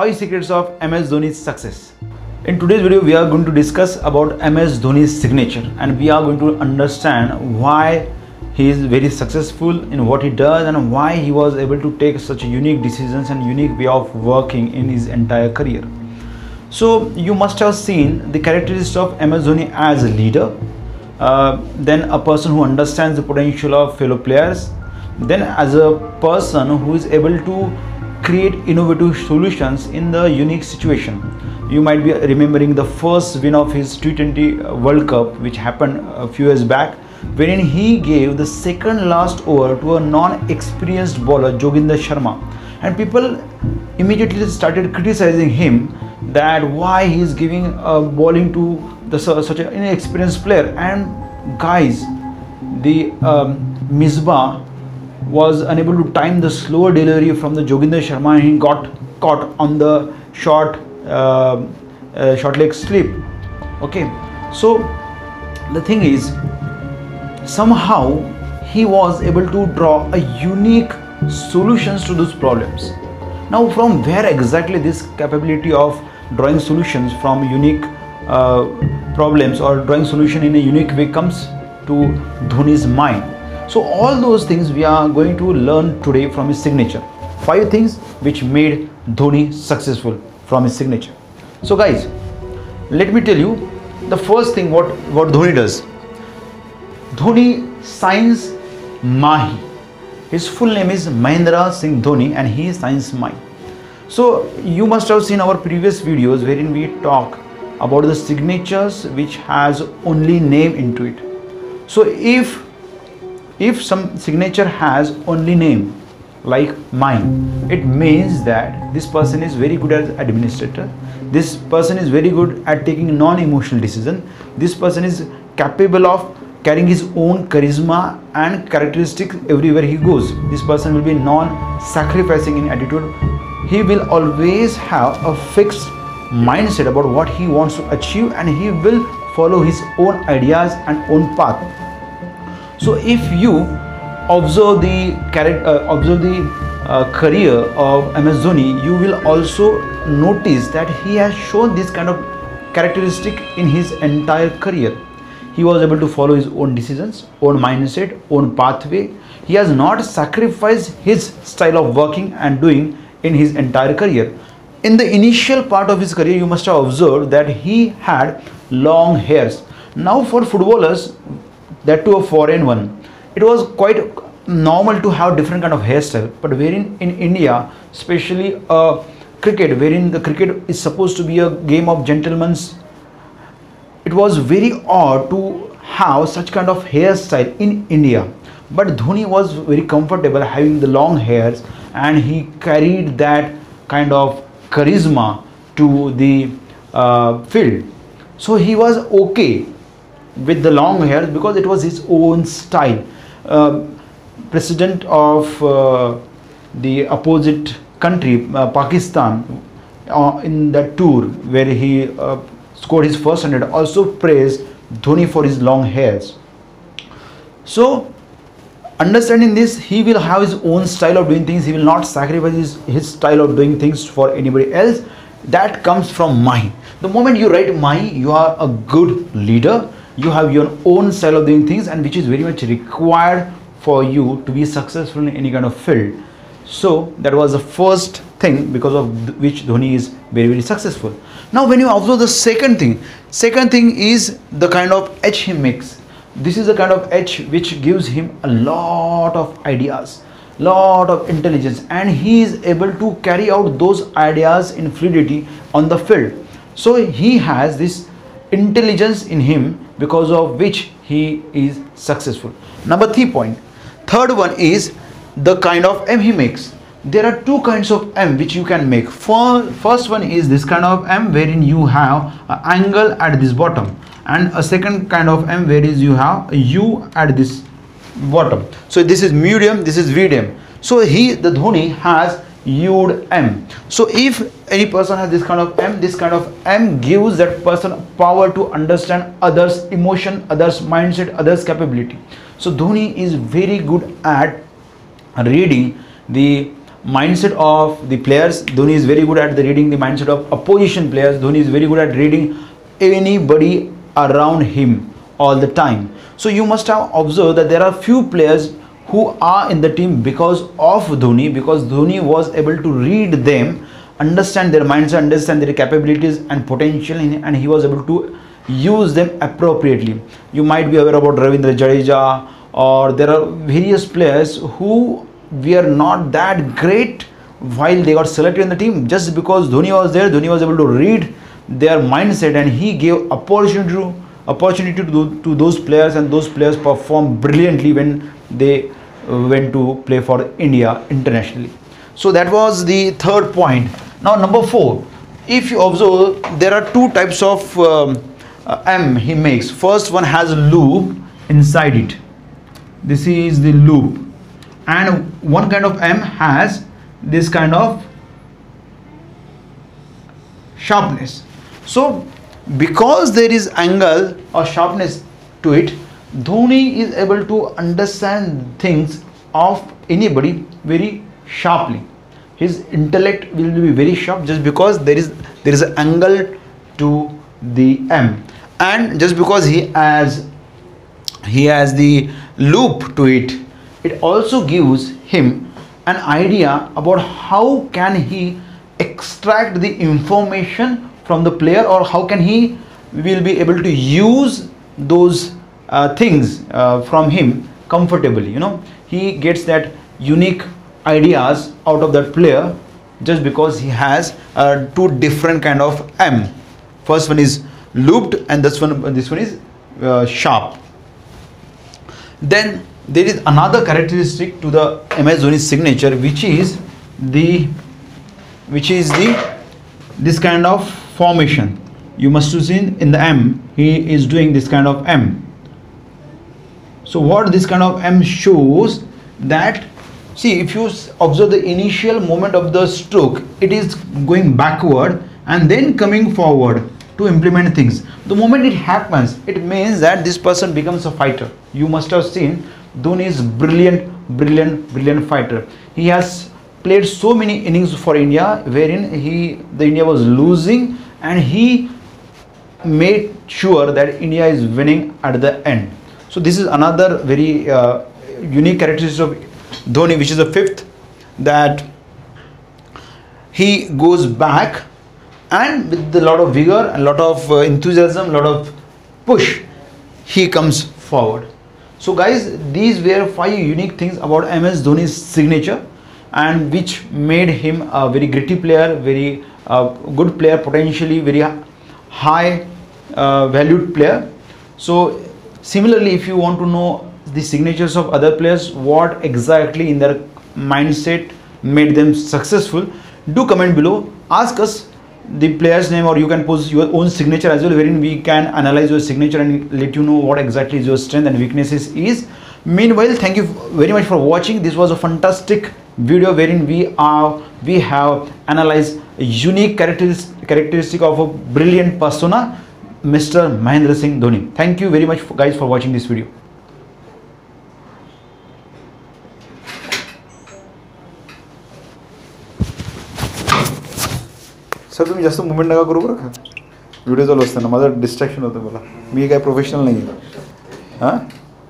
5 secrets of MS Dhoni's success. In today's video, we are going to discuss about MS Dhoni's signature and we are going to understand why he is very successful in what he does and why he was able to take such unique decisions and unique way of working in his entire career. So you must have seen the characteristics of MS Dhoni as a leader, uh, then a person who understands the potential of fellow players, then as a person who is able to create innovative solutions in the unique situation. You might be remembering the first win of his T20 World Cup, which happened a few years back, wherein he gave the second last over to a non-experienced bowler, Joginder Sharma, and people immediately started criticizing him that why he is giving a bowling to the such an inexperienced player. And guys, the um, Misbah was unable to time the slower delivery from the Joginder Sharma and he got caught on the short uh, uh, short leg slip. Okay. So the thing is somehow he was able to draw a unique solutions to those problems. Now from where exactly this capability of drawing solutions from unique uh, problems or drawing solution in a unique way comes to Dhoni's mind so all those things we are going to learn today from his signature. Five things which made Dhoni successful from his signature. So guys, let me tell you the first thing what, what Dhoni does. Dhoni signs Mahi. His full name is Mahendra Singh Dhoni and he signs Mahi. So you must have seen our previous videos wherein we talk about the signatures which has only name into it. So if if some signature has only name like mine it means that this person is very good as administrator. This person is very good at taking non-emotional decision. This person is capable of carrying his own charisma and characteristics everywhere he goes. This person will be non-sacrificing in attitude. He will always have a fixed mindset about what he wants to achieve and he will follow his own ideas and own path so if you observe the character, uh, observe the uh, career of Dhoni, you will also notice that he has shown this kind of characteristic in his entire career. He was able to follow his own decisions, own mindset, own pathway. He has not sacrificed his style of working and doing in his entire career. In the initial part of his career, you must have observed that he had long hairs. Now, for footballers, that to a foreign one. It was quite normal to have different kind of hairstyle but wherein in india especially uh, cricket wherein the cricket is supposed to be a game of gentlemen's it was very odd to have such kind of hairstyle in india. But dhoni was very comfortable having the long hairs and he carried that kind of charisma to the uh, field. So he was okay with the long hair because it was his own style. Uh, president of uh, the opposite country, uh, Pakistan, uh, in that tour where he uh, scored his first hundred, also praised Dhoni for his long hairs. So, understanding this, he will have his own style of doing things. He will not sacrifice his, his style of doing things for anybody else. That comes from Mahi. The moment you write Mahi, you are a good leader you have your own style of doing things and which is very much required for you to be successful in any kind of field. So that was the first thing because of which dhoni is very very successful. Now when you observe the second thing second thing is the kind of edge he makes. This is the kind of edge which gives him a lot of ideas lot of intelligence and he is able to carry out those ideas in fluidity on the field. So he has this intelligence in him because of which he is successful. Number three point. Third one is the kind of M he makes. There are two kinds of M which you can make. First one is this kind of M wherein you have an angle at this bottom and a second kind of M where is you have a U at this bottom. So this is medium, this is medium. So he, the Dhoni has Yud M. So if any person has this kind of M, this kind of M gives that person power to understand others' emotion, others' mindset, others' capability. So Dhoni is very good at reading the mindset of the players. Dhoni is very good at the reading the mindset of opposition players. Dhoni is very good at reading anybody around him all the time. So you must have observed that there are few players who are in the team because of Dhoni, because Dhoni was able to read them, understand their mindset, understand their capabilities and potential, and he was able to use them appropriately. You might be aware about Ravindra Jadeja, or there are various players who were not that great while they got selected in the team just because Dhoni was there. Dhoni was able to read their mindset and he gave opportunity to opportunity to, to those players and those players performed brilliantly when they went to play for India internationally. So that was the third point. Now number four, if you observe, there are two types of um, uh, M he makes. First one has a loop inside it. This is the loop, and one kind of M has this kind of sharpness. So, because there is angle or sharpness to it, Dhoni is able to understand things of anybody very sharply. His intellect will be very sharp just because there is there is an angle to the M, and just because he has he has the loop to it it also gives him an idea about how can he extract the information from the player or how can he will be able to use those things uh, from him comfortably you know. He gets that unique ideas out of that player just because he has uh, two different kind of m. First one is looped and this one this one is uh, sharp. Then there is another characteristic to the Dhoni signature which is the which is the this kind of formation. You must have seen in the M. He is doing this kind of M so what this kind of M shows that see if you observe the initial moment of the stroke it is going backward and then coming forward to implement things. The moment it happens it means that this person becomes a fighter. You must have seen dhoni is brilliant brilliant brilliant fighter. He has played so many innings for india wherein he the india was losing and he made sure that India is winning at the end. So this is another very uh, unique characteristic of Dhoni, which is the fifth, that he goes back and with a lot of vigor, a lot of uh, enthusiasm, a lot of push, he comes forward. So guys, these were five unique things about MS Dhoni's signature and which made him a very gritty player, very uh, good player, potentially very high uh, valued player. So similarly, if you want to know the signatures of other players, what exactly in their mindset made them successful, do comment below. Ask us the player's name or you can post your own signature as well wherein we can analyze your signature and let you know what exactly is your strength and weaknesses is. Meanwhile thank you very much for watching. This was a fantastic video wherein we are we have analyzed a unique characteris- characteristic of a brilliant persona mister Mahendra Singh Dhoni thank you very much guys for watching this video sir तुम्हें जास्त movement ना करो बरं का? Video चालू असताना. माझं distraction होतं मला. मी काय प्रोफेशनल नहीं है हाँ?